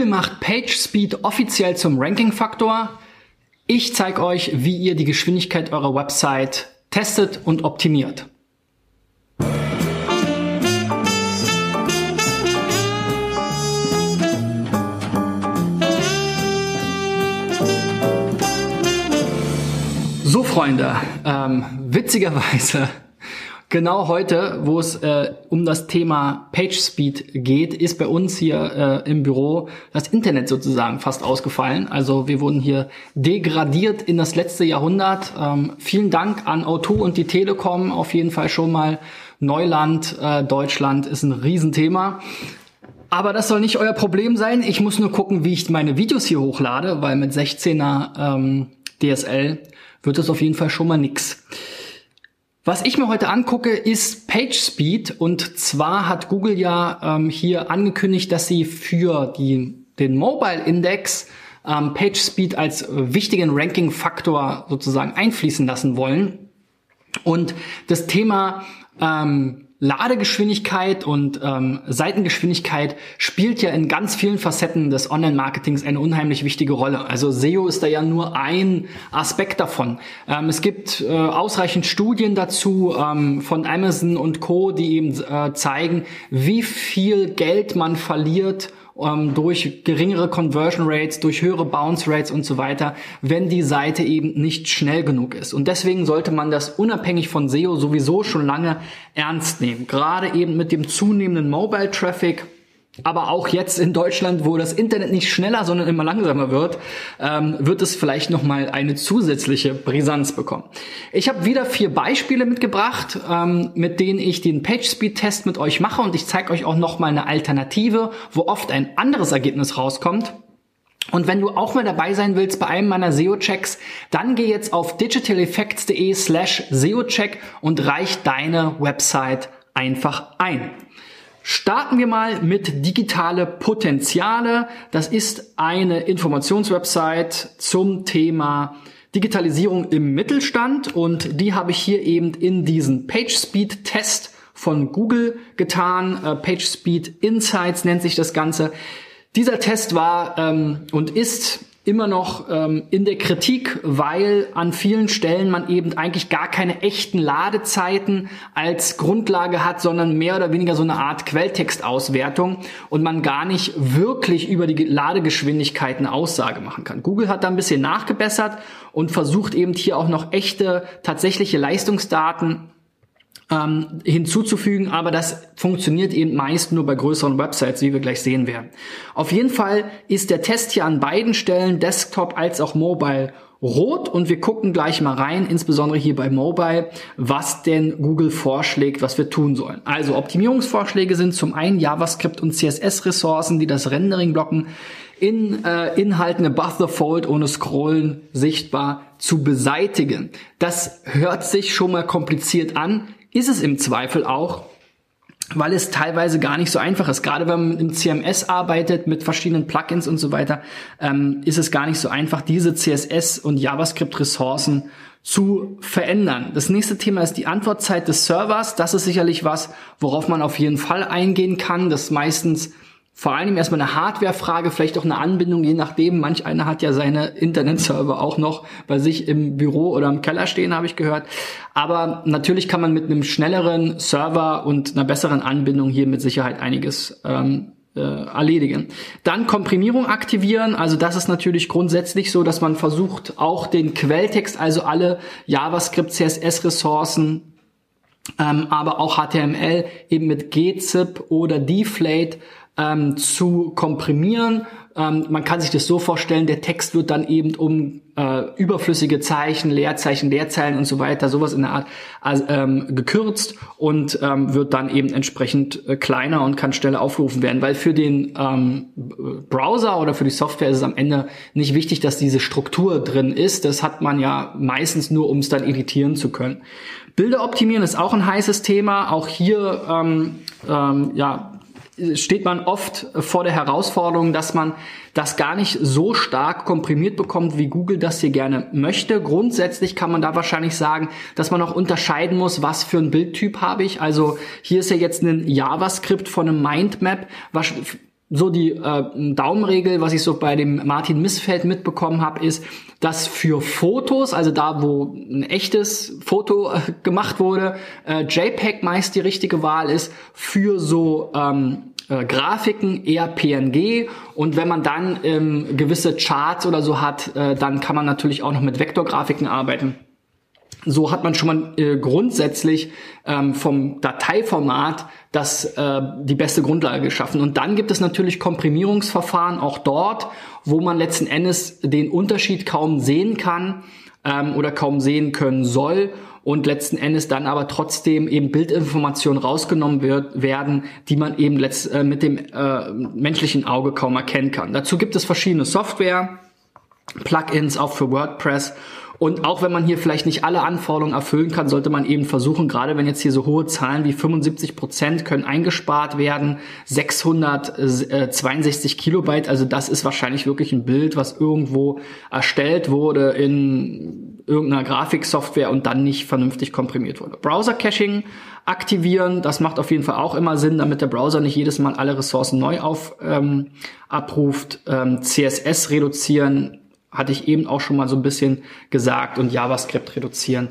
Google macht PageSpeed offiziell zum Ranking-Faktor. Ich zeige euch, wie ihr die Geschwindigkeit eurer Website testet und optimiert. So, Freunde, ähm, witzigerweise Genau heute, wo es äh, um das Thema PageSpeed geht, ist bei uns hier äh, im Büro das Internet sozusagen fast ausgefallen. Also wir wurden hier degradiert in das letzte Jahrhundert. Ähm, vielen Dank an O2 und die Telekom. Auf jeden Fall schon mal Neuland, äh, Deutschland ist ein Riesenthema. Aber das soll nicht euer Problem sein. Ich muss nur gucken, wie ich meine Videos hier hochlade, weil mit 16er ähm, DSL wird das auf jeden Fall schon mal nix. Was ich mir heute angucke, ist PageSpeed. Und zwar hat Google ja ähm, hier angekündigt, dass sie für die, den Mobile Index ähm, PageSpeed als wichtigen Ranking-Faktor sozusagen einfließen lassen wollen. Und das Thema ähm, Ladegeschwindigkeit und ähm, Seitengeschwindigkeit spielt ja in ganz vielen Facetten des Online-Marketings eine unheimlich wichtige Rolle. Also SEO ist da ja nur ein Aspekt davon. Ähm, es gibt äh, ausreichend Studien dazu ähm, von Amazon und Co, die eben äh, zeigen, wie viel Geld man verliert ähm, durch geringere Conversion Rates, durch höhere Bounce Rates und so weiter, wenn die Seite eben nicht schnell genug ist. Und deswegen sollte man das unabhängig von SEO sowieso schon lange ernst nehmen. Gerade eben mit dem zunehmenden Mobile Traffic aber auch jetzt in Deutschland, wo das Internet nicht schneller, sondern immer langsamer wird, ähm, wird es vielleicht nochmal eine zusätzliche Brisanz bekommen. Ich habe wieder vier Beispiele mitgebracht, ähm, mit denen ich den PageSpeed-Test mit euch mache und ich zeige euch auch nochmal eine Alternative, wo oft ein anderes Ergebnis rauskommt. Und wenn du auch mal dabei sein willst bei einem meiner SEO-Checks, dann geh jetzt auf digitaleffects.de slash SEO-Check und reich deine Website einfach ein. Starten wir mal mit digitale Potenziale. Das ist eine Informationswebsite zum Thema Digitalisierung im Mittelstand und die habe ich hier eben in diesen PageSpeed Test von Google getan. Äh, PageSpeed Insights nennt sich das Ganze. Dieser Test war ähm, und ist immer noch ähm, in der Kritik, weil an vielen Stellen man eben eigentlich gar keine echten Ladezeiten als Grundlage hat, sondern mehr oder weniger so eine Art Quelltextauswertung und man gar nicht wirklich über die Ladegeschwindigkeit eine Aussage machen kann. Google hat da ein bisschen nachgebessert und versucht eben hier auch noch echte, tatsächliche Leistungsdaten ähm, hinzuzufügen, aber das funktioniert eben meist nur bei größeren Websites, wie wir gleich sehen werden. Auf jeden Fall ist der Test hier an beiden Stellen, Desktop als auch Mobile, rot und wir gucken gleich mal rein, insbesondere hier bei Mobile, was denn Google vorschlägt, was wir tun sollen. Also Optimierungsvorschläge sind zum einen JavaScript und CSS-Ressourcen, die das Rendering blocken, in äh, Inhalten above the fold ohne Scrollen sichtbar zu beseitigen. Das hört sich schon mal kompliziert an, ist es im Zweifel auch, weil es teilweise gar nicht so einfach ist. Gerade wenn man im CMS arbeitet mit verschiedenen Plugins und so weiter, ähm, ist es gar nicht so einfach, diese CSS und JavaScript-Ressourcen zu verändern. Das nächste Thema ist die Antwortzeit des Servers. Das ist sicherlich was, worauf man auf jeden Fall eingehen kann. Das meistens vor allem erstmal eine Hardware-Frage, vielleicht auch eine Anbindung, je nachdem. Manch einer hat ja seine Internetserver auch noch bei sich im Büro oder im Keller stehen, habe ich gehört. Aber natürlich kann man mit einem schnelleren Server und einer besseren Anbindung hier mit Sicherheit einiges ähm, äh, erledigen. Dann Komprimierung aktivieren. Also das ist natürlich grundsätzlich so, dass man versucht, auch den Quelltext, also alle JavaScript, CSS-Ressourcen, ähm, aber auch HTML eben mit gzip oder deflate ähm, zu komprimieren. Ähm, man kann sich das so vorstellen, der Text wird dann eben um äh, überflüssige Zeichen, Leerzeichen, Leerzeilen und so weiter, sowas in der Art also, ähm, gekürzt und ähm, wird dann eben entsprechend äh, kleiner und kann schneller aufgerufen werden, weil für den ähm, Browser oder für die Software ist es am Ende nicht wichtig, dass diese Struktur drin ist. Das hat man ja meistens nur, um es dann editieren zu können. Bilder optimieren ist auch ein heißes Thema. Auch hier ähm, ähm, ja, steht man oft vor der Herausforderung, dass man das gar nicht so stark komprimiert bekommt, wie Google das hier gerne möchte. Grundsätzlich kann man da wahrscheinlich sagen, dass man auch unterscheiden muss, was für ein Bildtyp habe ich. Also hier ist ja jetzt ein JavaScript von einem Mindmap. So die äh, Daumenregel, was ich so bei dem Martin Missfeld mitbekommen habe, ist, dass für Fotos, also da, wo ein echtes Foto äh, gemacht wurde, äh, JPEG meist die richtige Wahl ist. Für so ähm, äh, Grafiken eher PNG und wenn man dann ähm, gewisse Charts oder so hat, äh, dann kann man natürlich auch noch mit Vektorgrafiken arbeiten so hat man schon mal äh, grundsätzlich ähm, vom Dateiformat das äh, die beste Grundlage geschaffen. Und dann gibt es natürlich Komprimierungsverfahren auch dort, wo man letzten Endes den Unterschied kaum sehen kann ähm, oder kaum sehen können soll und letzten Endes dann aber trotzdem eben Bildinformationen rausgenommen wird, werden, die man eben letzt, äh, mit dem äh, menschlichen Auge kaum erkennen kann. Dazu gibt es verschiedene Software, Plugins auch für WordPress und auch wenn man hier vielleicht nicht alle Anforderungen erfüllen kann, sollte man eben versuchen, gerade wenn jetzt hier so hohe Zahlen wie 75 Prozent können eingespart werden, 662 Kilobyte, also das ist wahrscheinlich wirklich ein Bild, was irgendwo erstellt wurde in irgendeiner Grafiksoftware und dann nicht vernünftig komprimiert wurde. Browser-Caching aktivieren, das macht auf jeden Fall auch immer Sinn, damit der Browser nicht jedes Mal alle Ressourcen neu auf ähm, abruft. Ähm, CSS reduzieren, hatte ich eben auch schon mal so ein bisschen gesagt und JavaScript reduzieren.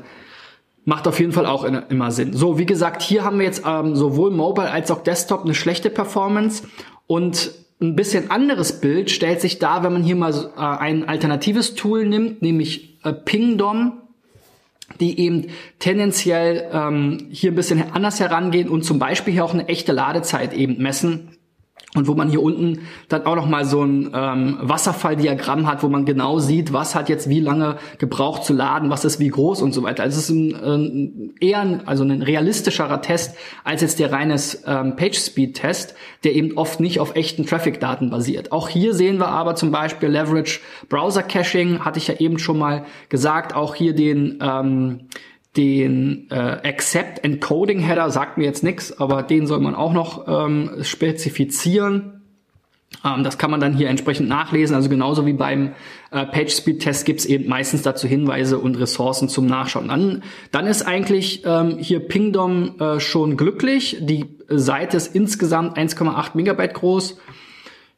Macht auf jeden Fall auch immer Sinn. So, wie gesagt, hier haben wir jetzt ähm, sowohl Mobile als auch Desktop eine schlechte Performance und ein bisschen anderes Bild stellt sich da, wenn man hier mal äh, ein alternatives Tool nimmt, nämlich äh, Pingdom, die eben tendenziell ähm, hier ein bisschen anders herangehen und zum Beispiel hier auch eine echte Ladezeit eben messen und wo man hier unten dann auch noch mal so ein ähm, Wasserfalldiagramm hat, wo man genau sieht, was hat jetzt wie lange gebraucht zu laden, was ist wie groß und so weiter. Also es ist ein, ein eher ein, also ein realistischerer Test als jetzt der reines ähm, PageSpeed-Test, der eben oft nicht auf echten Traffic-Daten basiert. Auch hier sehen wir aber zum Beispiel Leverage Browser Caching, hatte ich ja eben schon mal gesagt. Auch hier den ähm, den äh, Accept Encoding Header sagt mir jetzt nichts, aber den soll man auch noch ähm, spezifizieren. Ähm, das kann man dann hier entsprechend nachlesen. Also genauso wie beim äh, PageSpeed-Test gibt's eben meistens dazu Hinweise und Ressourcen zum Nachschauen. Dann, dann ist eigentlich ähm, hier Pingdom äh, schon glücklich. Die Seite ist insgesamt 1,8 Megabyte groß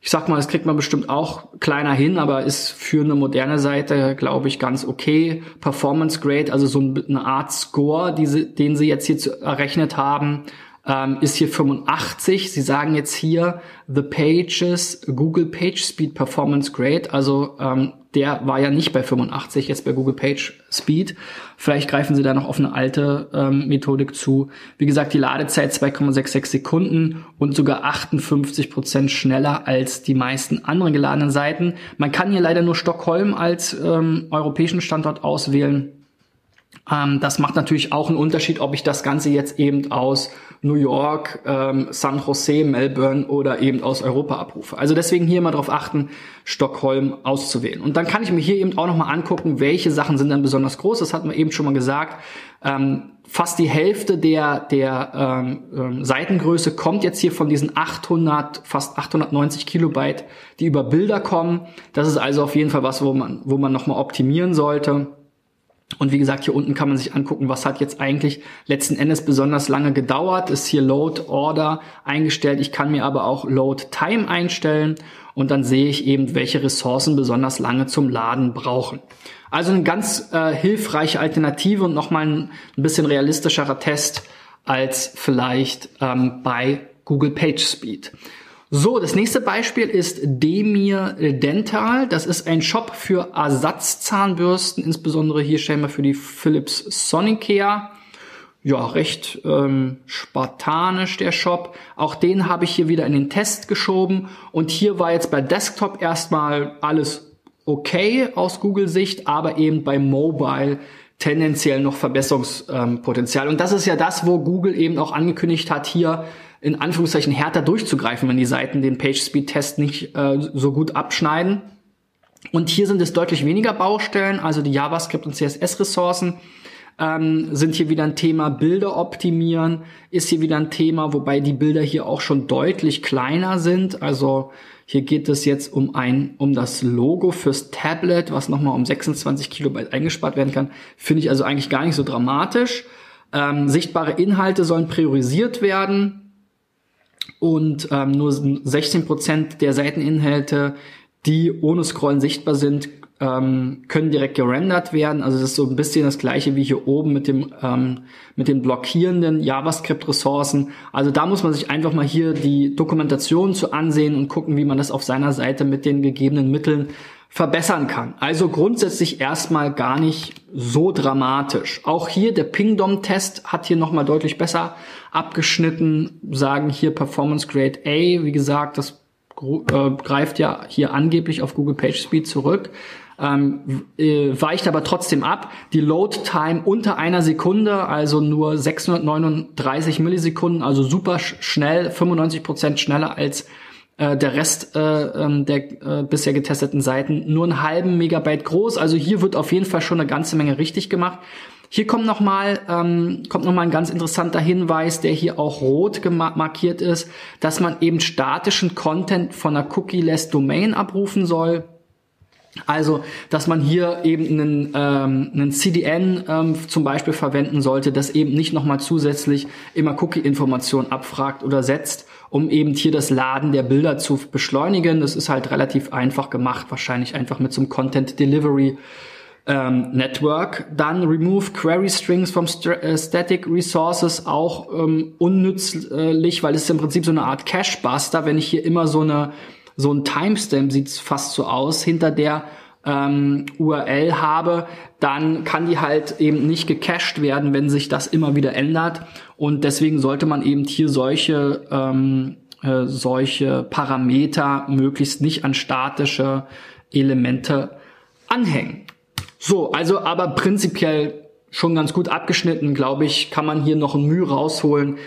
ich sag mal, das kriegt man bestimmt auch kleiner hin, aber ist für eine moderne Seite, glaube ich, ganz okay. Performance Grade, also so eine Art Score, die sie, den sie jetzt hier errechnet haben, ähm, ist hier 85. Sie sagen jetzt hier The Pages Google Page Speed Performance Grade, also ähm, der war ja nicht bei 85, jetzt bei Google Page Speed. Vielleicht greifen sie da noch auf eine alte ähm, Methodik zu. Wie gesagt, die Ladezeit 2,66 Sekunden und sogar 58 Prozent schneller als die meisten anderen geladenen Seiten. Man kann hier leider nur Stockholm als ähm, europäischen Standort auswählen. Ähm, das macht natürlich auch einen Unterschied, ob ich das Ganze jetzt eben aus New York, ähm, San Jose, Melbourne oder eben aus Europa abrufe. Also deswegen hier mal darauf achten, Stockholm auszuwählen. Und dann kann ich mir hier eben auch nochmal angucken, welche Sachen sind dann besonders groß. Das hatten wir eben schon mal gesagt. Ähm, fast die Hälfte der, der ähm, ähm Seitengröße kommt jetzt hier von diesen 800, fast 890 Kilobyte, die über Bilder kommen. Das ist also auf jeden Fall was, wo man, wo man nochmal optimieren sollte. Und wie gesagt, hier unten kann man sich angucken, was hat jetzt eigentlich letzten Endes besonders lange gedauert. Ist hier Load Order eingestellt. Ich kann mir aber auch Load Time einstellen und dann sehe ich eben, welche Ressourcen besonders lange zum Laden brauchen. Also eine ganz äh, hilfreiche Alternative und nochmal ein, bisschen realistischerer Test als vielleicht ähm, bei Google PageSpeed. So, das nächste Beispiel ist Demir Dental. Das ist ein Shop für Ersatzzahnbürsten, insbesondere hier wir für die Philips Sonicare. Ja, recht ähm, spartanisch der Shop. Auch den habe ich hier wieder in den Test geschoben. Und hier war jetzt bei Desktop erstmal alles okay aus Google-Sicht, aber eben bei Mobile tendenziell noch Verbesserungspotenzial. Und das ist ja das, wo Google eben auch angekündigt hat, hier in Anführungszeichen härter durchzugreifen, wenn die Seiten den PageSpeed-Test nicht äh, so gut abschneiden. Und hier sind es deutlich weniger Baustellen, also die JavaScript und CSS-Ressourcen ähm, sind hier wieder ein Thema. Bilder optimieren ist hier wieder ein Thema, wobei die Bilder hier auch schon deutlich kleiner sind. Also hier geht es jetzt um ein, um das Logo fürs Tablet, was nochmal um 26 Kilobyte eingespart werden kann. Finde ich also eigentlich gar nicht so dramatisch. Ähm, sichtbare Inhalte sollen priorisiert werden. Und ähm, nur 16% der Seiteninhalte, die ohne Scrollen sichtbar sind, ähm, können direkt gerendert werden. Also das ist so ein bisschen das gleiche wie hier oben mit dem ähm, mit den blockierenden JavaScript-Ressourcen. Also da muss man sich einfach mal hier die Dokumentation zu ansehen und gucken, wie man das auf seiner Seite mit den gegebenen Mitteln verbessern kann. Also grundsätzlich erstmal gar nicht so dramatisch. Auch hier der Pingdom-Test hat hier nochmal deutlich besser abgeschnitten, sagen hier Performance Grade A. Wie gesagt, das äh, greift ja hier angeblich auf Google PageSpeed zurück. Ähm, äh, weicht aber trotzdem ab. Die Load Time unter einer Sekunde, also nur 639 Millisekunden, also super schnell, 95 Prozent schneller als äh, der Rest äh, ähm, der äh, bisher getesteten Seiten nur einen halben Megabyte groß. Also hier wird auf jeden Fall schon eine ganze Menge richtig gemacht. Hier kommt noch mal ähm, kommt noch ein ganz interessanter Hinweis, der hier auch rot markiert ist, dass man eben statischen Content von einer Cookie-less Domain abrufen soll. Also, dass man hier eben einen, ähm, einen CDN ähm, zum Beispiel verwenden sollte, das eben nicht nochmal zusätzlich immer Cookie-Informationen abfragt oder setzt, um eben hier das Laden der Bilder zu beschleunigen. Das ist halt relativ einfach gemacht, wahrscheinlich einfach mit so einem Content Delivery ähm, Network. Dann Remove Query Strings from St äh, Static Resources, auch ähm, unnützlich, weil es ist im Prinzip so eine Art Cache-Buster, wenn ich hier immer so eine so ein Timestamp sieht fast so aus, hinter der ähm, URL habe, dann kann die halt eben nicht gecached werden, wenn sich das immer wieder ändert. Und deswegen sollte man eben hier solche, ähm, äh, solche Parameter möglichst nicht an statische Elemente anhängen. So, also aber prinzipiell schon ganz gut abgeschnitten, glaube ich, kann man hier noch ein Mühe rausholen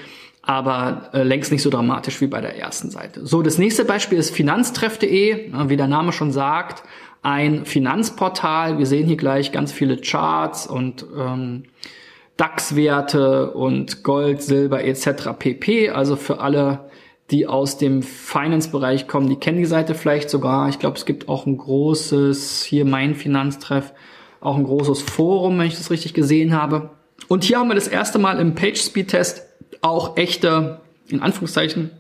aber äh, längst nicht so dramatisch wie bei der ersten Seite. So, das nächste Beispiel ist finanztreff.de, wie der Name schon sagt, ein Finanzportal. Wir sehen hier gleich ganz viele Charts und ähm, DAX-Werte und Gold, Silber etc. pp. Also für alle, die aus dem Finance-Bereich kommen, die kennen die Seite vielleicht sogar. Ich glaube, es gibt auch ein großes, hier mein Finanztreff, auch ein großes Forum, wenn ich das richtig gesehen habe. Und hier haben wir das erste Mal im PageSpeed-Test auch echte, in Anführungszeichen,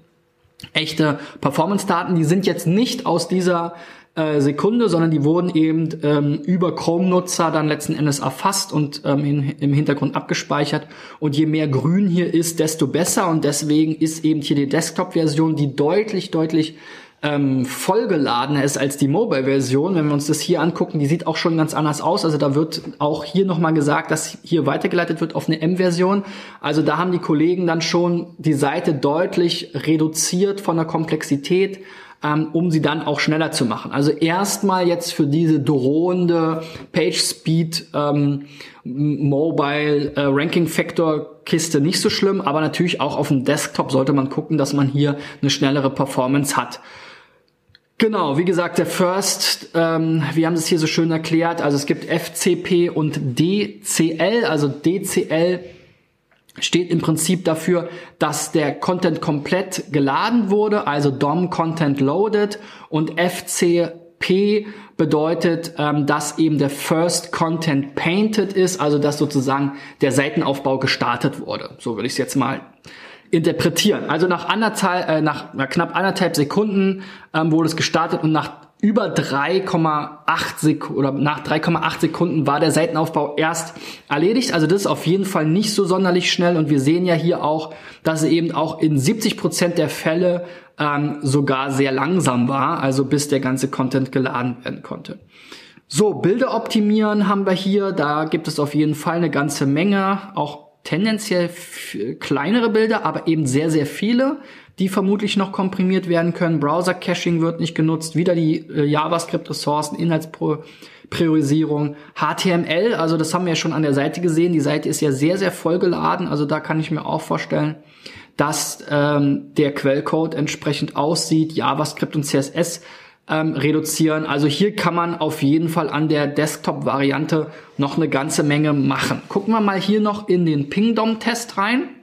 echte Performance-Daten. Die sind jetzt nicht aus dieser äh, Sekunde, sondern die wurden eben ähm, über Chrome-Nutzer dann letzten Endes erfasst und ähm, in, im Hintergrund abgespeichert. Und je mehr Grün hier ist, desto besser. Und deswegen ist eben hier die Desktop-Version, die deutlich, deutlich ähm, vollgeladener ist als die Mobile-Version. Wenn wir uns das hier angucken, die sieht auch schon ganz anders aus. Also da wird auch hier nochmal gesagt, dass hier weitergeleitet wird auf eine M-Version. Also da haben die Kollegen dann schon die Seite deutlich reduziert von der Komplexität ähm, um sie dann auch schneller zu machen. Also erstmal jetzt für diese drohende Page Speed ähm, Mobile äh, Ranking Factor Kiste nicht so schlimm, aber natürlich auch auf dem Desktop sollte man gucken, dass man hier eine schnellere Performance hat. Genau, wie gesagt, der First, ähm, wir haben es hier so schön erklärt, also es gibt FCP und DCL, also DCL steht im Prinzip dafür, dass der Content komplett geladen wurde, also DOM Content Loaded und FCP bedeutet, ähm, dass eben der First Content Painted ist, also dass sozusagen der Seitenaufbau gestartet wurde. So würde ich es jetzt mal interpretieren. Also nach, anderthalb, äh, nach, nach knapp anderthalb Sekunden ähm, wurde es gestartet und nach über 3,8 Sekunden oder nach 3,8 Sekunden war der Seitenaufbau erst erledigt. Also das ist auf jeden Fall nicht so sonderlich schnell und wir sehen ja hier auch, dass es eben auch in 70 Prozent der Fälle ähm, sogar sehr langsam war, also bis der ganze Content geladen werden konnte. So, Bilder optimieren haben wir hier. Da gibt es auf jeden Fall eine ganze Menge, auch tendenziell kleinere Bilder, aber eben sehr, sehr viele, die vermutlich noch komprimiert werden können. Browser-Caching wird nicht genutzt, wieder die äh, JavaScript-Ressourcen, Inhaltspriorisierung, HTML, also das haben wir ja schon an der Seite gesehen. Die Seite ist ja sehr, sehr vollgeladen, also da kann ich mir auch vorstellen, dass ähm, der Quellcode entsprechend aussieht, JavaScript und CSS ähm, reduzieren. Also hier kann man auf jeden Fall an der Desktop-Variante noch eine ganze Menge machen. Gucken wir mal hier noch in den Pingdom-Test rein.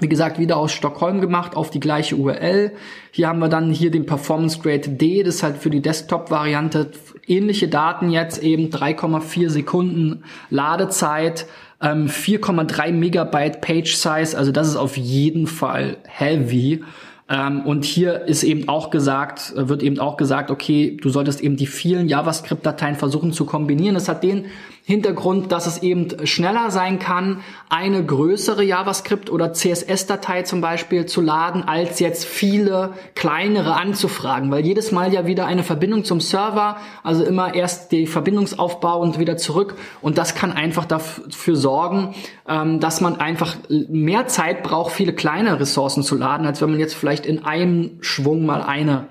Wie gesagt, wieder aus Stockholm gemacht, auf die gleiche URL. Hier haben wir dann hier den Performance Grade D, das ist halt für die Desktop-Variante ähnliche Daten jetzt eben 3,4 Sekunden Ladezeit, 4,3 ähm, Megabyte Page Size, also das ist auf jeden Fall heavy. Ähm, und hier ist eben auch gesagt, wird eben auch gesagt, okay, du solltest eben die vielen JavaScript-Dateien versuchen zu kombinieren. Das hat den Hintergrund, dass es eben schneller sein kann, eine größere JavaScript oder CSS-Datei zum Beispiel zu laden, als jetzt viele kleinere anzufragen, weil jedes Mal ja wieder eine Verbindung zum Server, also immer erst die Verbindungsaufbau und wieder zurück. Und das kann einfach dafür sorgen, ähm, dass man einfach mehr Zeit braucht, viele kleine Ressourcen zu laden, als wenn man jetzt vielleicht in einem Schwung mal eine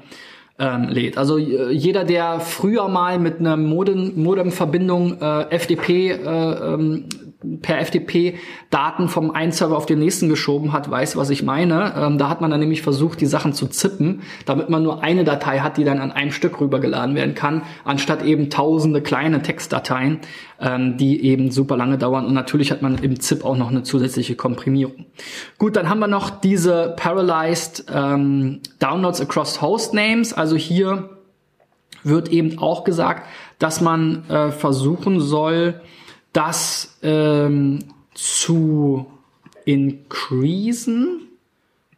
ähm, lädt. Also äh, jeder, der früher mal mit einer Modem, Modem-Verbindung äh, FDP äh, ähm, per FTP Daten vom einen Server auf den nächsten geschoben hat, weiß, was ich meine. Ähm, da hat man dann nämlich versucht, die Sachen zu zippen, damit man nur eine Datei hat, die dann an einem Stück rübergeladen werden kann, anstatt eben tausende kleine Textdateien, ähm, die eben super lange dauern. Und natürlich hat man im ZIP auch noch eine zusätzliche Komprimierung. Gut, dann haben wir noch diese Parallelized ähm, Downloads across Hostnames. Also hier wird eben auch gesagt, dass man äh, versuchen soll, das ähm, zu increasen.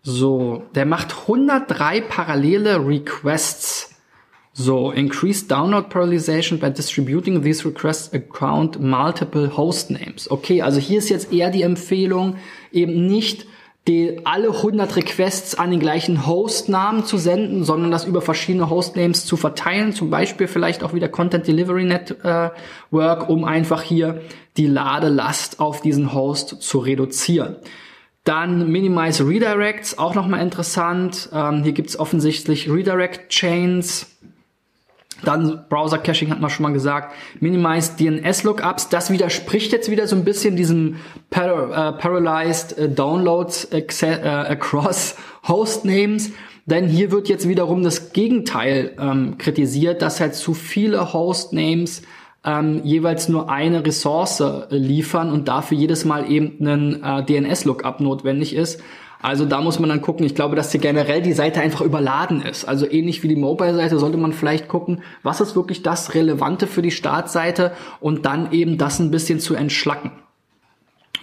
So, der macht 103 parallele Requests. So, increase download parallelization by distributing these requests account multiple host names. Okay, also hier ist jetzt eher die Empfehlung, eben nicht die alle 100 Requests an den gleichen Hostnamen zu senden, sondern das über verschiedene Hostnames zu verteilen, zum Beispiel vielleicht auch wieder Content Delivery Network, um einfach hier die Ladelast auf diesen Host zu reduzieren. Dann Minimize Redirects, auch nochmal interessant. Ähm, hier gibt's offensichtlich Redirect Chains. Dann Browser Caching hat man schon mal gesagt. Minimize DNS Lookups. Das widerspricht jetzt wieder so ein bisschen diesem Par äh, Parallelized äh, Downloads äh, across Hostnames. Denn hier wird jetzt wiederum das Gegenteil ähm, kritisiert, dass halt zu viele Hostnames ähm, jeweils nur eine Ressource äh, liefern und dafür jedes Mal eben einen äh, DNS-Lookup notwendig ist. Also da muss man dann gucken. Ich glaube, dass hier generell die Seite einfach überladen ist. Also ähnlich wie die Mobile-Seite sollte man vielleicht gucken, was ist wirklich das Relevante für die Startseite und dann eben das ein bisschen zu entschlacken.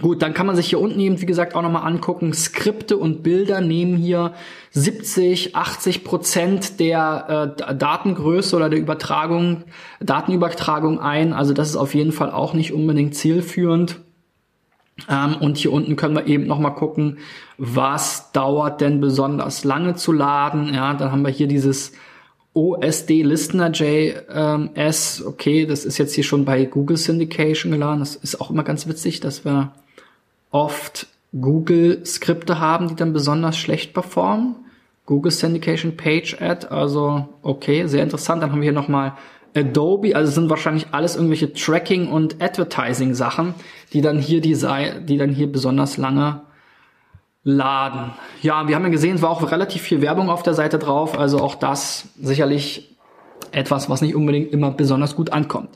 Gut, dann kann man sich hier unten eben, wie gesagt, auch nochmal angucken. Skripte und Bilder nehmen hier 70, 80 Prozent der äh, Datengröße oder der Übertragung, Datenübertragung ein. Also das ist auf jeden Fall auch nicht unbedingt zielführend. Ähm, und hier unten können wir eben nochmal gucken, was dauert denn besonders lange zu laden. Ja, dann haben wir hier dieses OSD Listener JS. Okay, das ist jetzt hier schon bei Google Syndication geladen. Das ist auch immer ganz witzig, dass wir oft Google-Skripte haben, die dann besonders schlecht performen. Google Syndication Page Ad, also okay, sehr interessant. Dann haben wir hier nochmal Adobe, also sind wahrscheinlich alles irgendwelche Tracking- und Advertising-Sachen, die dann hier die, die dann hier besonders lange laden. Ja, wir haben ja gesehen, es war auch relativ viel Werbung auf der Seite drauf, also auch das sicherlich etwas, was nicht unbedingt immer besonders gut ankommt.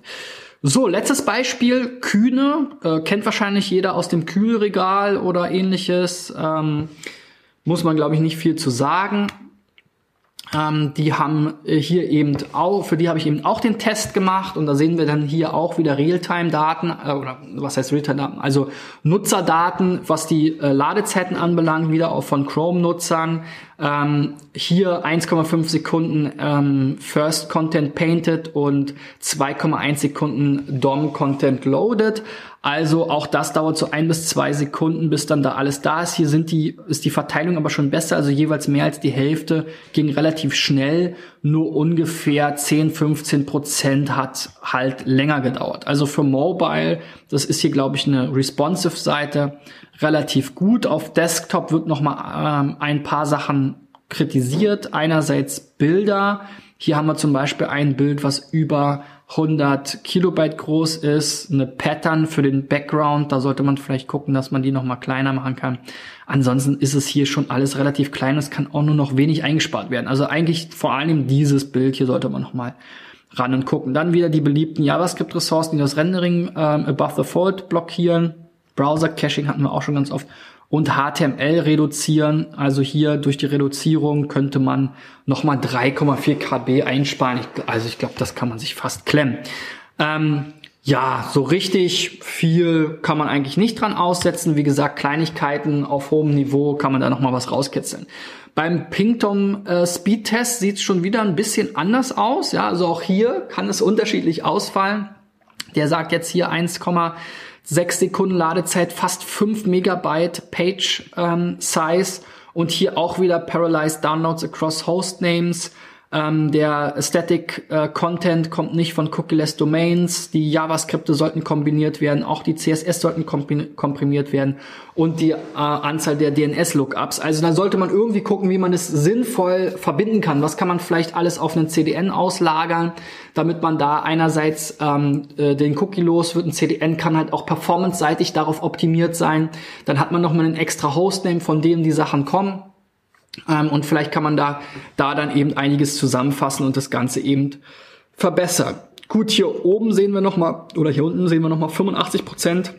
So, letztes Beispiel, Kühne, äh, kennt wahrscheinlich jeder aus dem Kühlregal oder ähnliches. Ähm, muss man, glaube ich, nicht viel zu sagen. Ähm, die haben äh, hier eben auch, für die habe ich eben auch den Test gemacht und da sehen wir dann hier auch wieder Realtime-Daten, äh, oder was heißt Realtime-Daten? Also Nutzerdaten, was die äh, Ladezeiten anbelangt, wieder auch von Chrome-Nutzern. Ähm, hier 1,5 Sekunden ähm, First Content Painted und 2,1 Sekunden DOM Content Loaded. Also auch das dauert so ein bis zwei Sekunden, bis dann da alles da ist. Hier sind die, ist die Verteilung aber schon besser, also jeweils mehr als die Hälfte ging relativ schnell. Nur ungefähr 10, 15 Prozent hat halt länger gedauert. Also für Mobile, das ist hier glaube ich eine responsive Seite, relativ gut. Auf Desktop wird noch mal ähm, ein paar Sachen kritisiert. Einerseits Bilder. Hier haben wir zum Beispiel ein Bild, was über 100 Kilobyte groß ist, eine Pattern für den Background, da sollte man vielleicht gucken, dass man die noch mal kleiner machen kann. Ansonsten ist es hier schon alles relativ klein, es kann auch nur noch wenig eingespart werden. Also eigentlich vor allem dieses Bild hier sollte man noch mal ran und gucken. Dann wieder die beliebten JavaScript-Ressourcen, die das Rendering ähm, above the fold blockieren. Browser-Caching hatten wir auch schon ganz oft und HTML reduzieren. Also hier durch die Reduzierung könnte man nochmal 3,4 KB einsparen. Ich, also ich glaube, das kann man sich fast klemmen. Ähm, ja, so richtig viel kann man eigentlich nicht dran aussetzen. Wie gesagt, Kleinigkeiten auf hohem Niveau kann man da nochmal was rauskitzeln. Beim Pingtom äh, Speed Test sieht es schon wieder ein bisschen anders aus. Ja, also auch hier kann es unterschiedlich ausfallen. Der sagt jetzt hier 1,6 Sekunden Ladezeit, fast 5 Megabyte Page ähm, Size und hier auch wieder Paralyzed Downloads across Hostnames. Ähm, der Static äh, Content kommt nicht von Cookieless Domains. Die JavaScripte sollten kombiniert werden, auch die CSS sollten komprimiert werden und die äh, Anzahl der DNS-Lookups. Also da sollte man irgendwie gucken, wie man es sinnvoll verbinden kann. Was kann man vielleicht alles auf einen CDN auslagern, damit man da einerseits ähm, äh, den Cookie los wird. Ein CDN kann halt auch performance-seitig darauf optimiert sein. Dann hat man noch mal einen extra Hostname, von dem die Sachen kommen. Ähm, und vielleicht kann man da, da dann eben einiges zusammenfassen und das Ganze eben verbessern. Gut, hier oben sehen wir nochmal, oder hier unten sehen wir nochmal 85 Prozent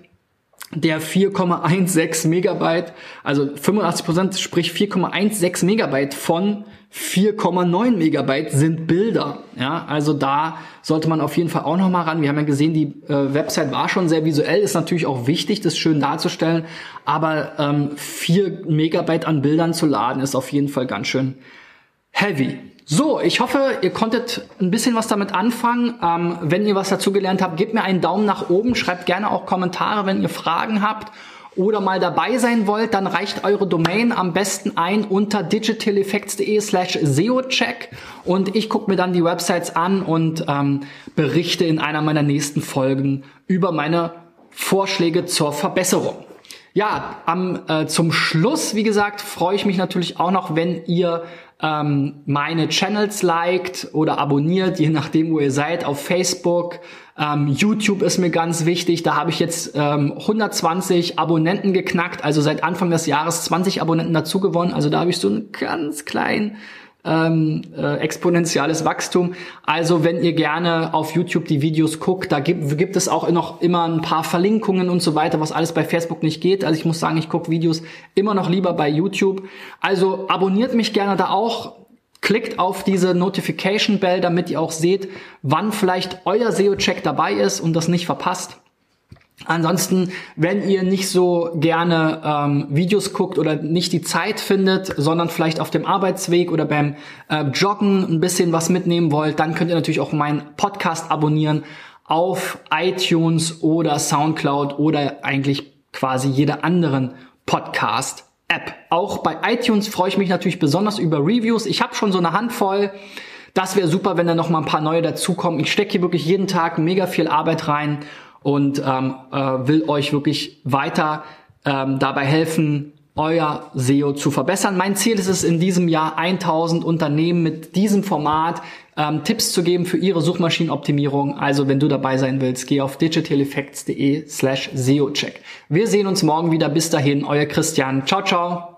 der 4,16 Megabyte, also 85 Prozent, sprich 4,16 Megabyte von 4,9 Megabyte sind Bilder. Ja, also da sollte man auf jeden Fall auch noch mal ran. Wir haben ja gesehen, die äh, Website war schon sehr visuell, ist natürlich auch wichtig, das schön darzustellen. Aber ähm, 4 Megabyte an Bildern zu laden, ist auf jeden Fall ganz schön heavy. So, ich hoffe, ihr konntet ein bisschen was damit anfangen. Ähm, wenn ihr was dazu gelernt habt, gebt mir einen Daumen nach oben, schreibt gerne auch Kommentare, wenn ihr Fragen habt oder mal dabei sein wollt, dann reicht eure Domain am besten ein unter digitaleffects.de slash SEOcheck und ich gucke mir dann die Websites an und ähm, berichte in einer meiner nächsten Folgen über meine Vorschläge zur Verbesserung. Ja, am, äh, zum Schluss, wie gesagt, freue ich mich natürlich auch noch, wenn ihr ähm, meine Channels liked oder abonniert, je nachdem, wo ihr seid, auf Facebook, ähm, YouTube ist mir ganz wichtig. Da habe ich jetzt ähm, 120 Abonnenten geknackt, also seit Anfang des Jahres 20 Abonnenten dazu gewonnen. Also da habe ich so einen ganz kleinen ähm, äh, exponentielles Wachstum. Also wenn ihr gerne auf YouTube die Videos guckt, da gibt, gibt es auch noch immer ein paar Verlinkungen und so weiter, was alles bei Facebook nicht geht. Also ich muss sagen, ich gucke Videos immer noch lieber bei YouTube. Also abonniert mich gerne da auch. Klickt auf diese Notification Bell, damit ihr auch seht, wann vielleicht euer SEO-Check dabei ist und das nicht verpasst. Ansonsten, wenn ihr nicht so gerne ähm, Videos guckt oder nicht die Zeit findet, sondern vielleicht auf dem Arbeitsweg oder beim äh, Joggen ein bisschen was mitnehmen wollt, dann könnt ihr natürlich auch meinen Podcast abonnieren auf iTunes oder SoundCloud oder eigentlich quasi jeder anderen Podcast App. Auch bei iTunes freue ich mich natürlich besonders über Reviews. Ich habe schon so eine Handvoll. Das wäre super, wenn da noch mal ein paar neue dazukommen. Ich stecke hier wirklich jeden Tag mega viel Arbeit rein und ähm, äh, will euch wirklich weiter ähm, dabei helfen, euer SEO zu verbessern. Mein Ziel ist es in diesem Jahr 1000 Unternehmen mit diesem Format ähm, Tipps zu geben für ihre Suchmaschinenoptimierung. Also wenn du dabei sein willst, geh auf digitaleffects.de slash SEOcheck. Wir sehen uns morgen wieder. Bis dahin, euer Christian. Ciao, ciao.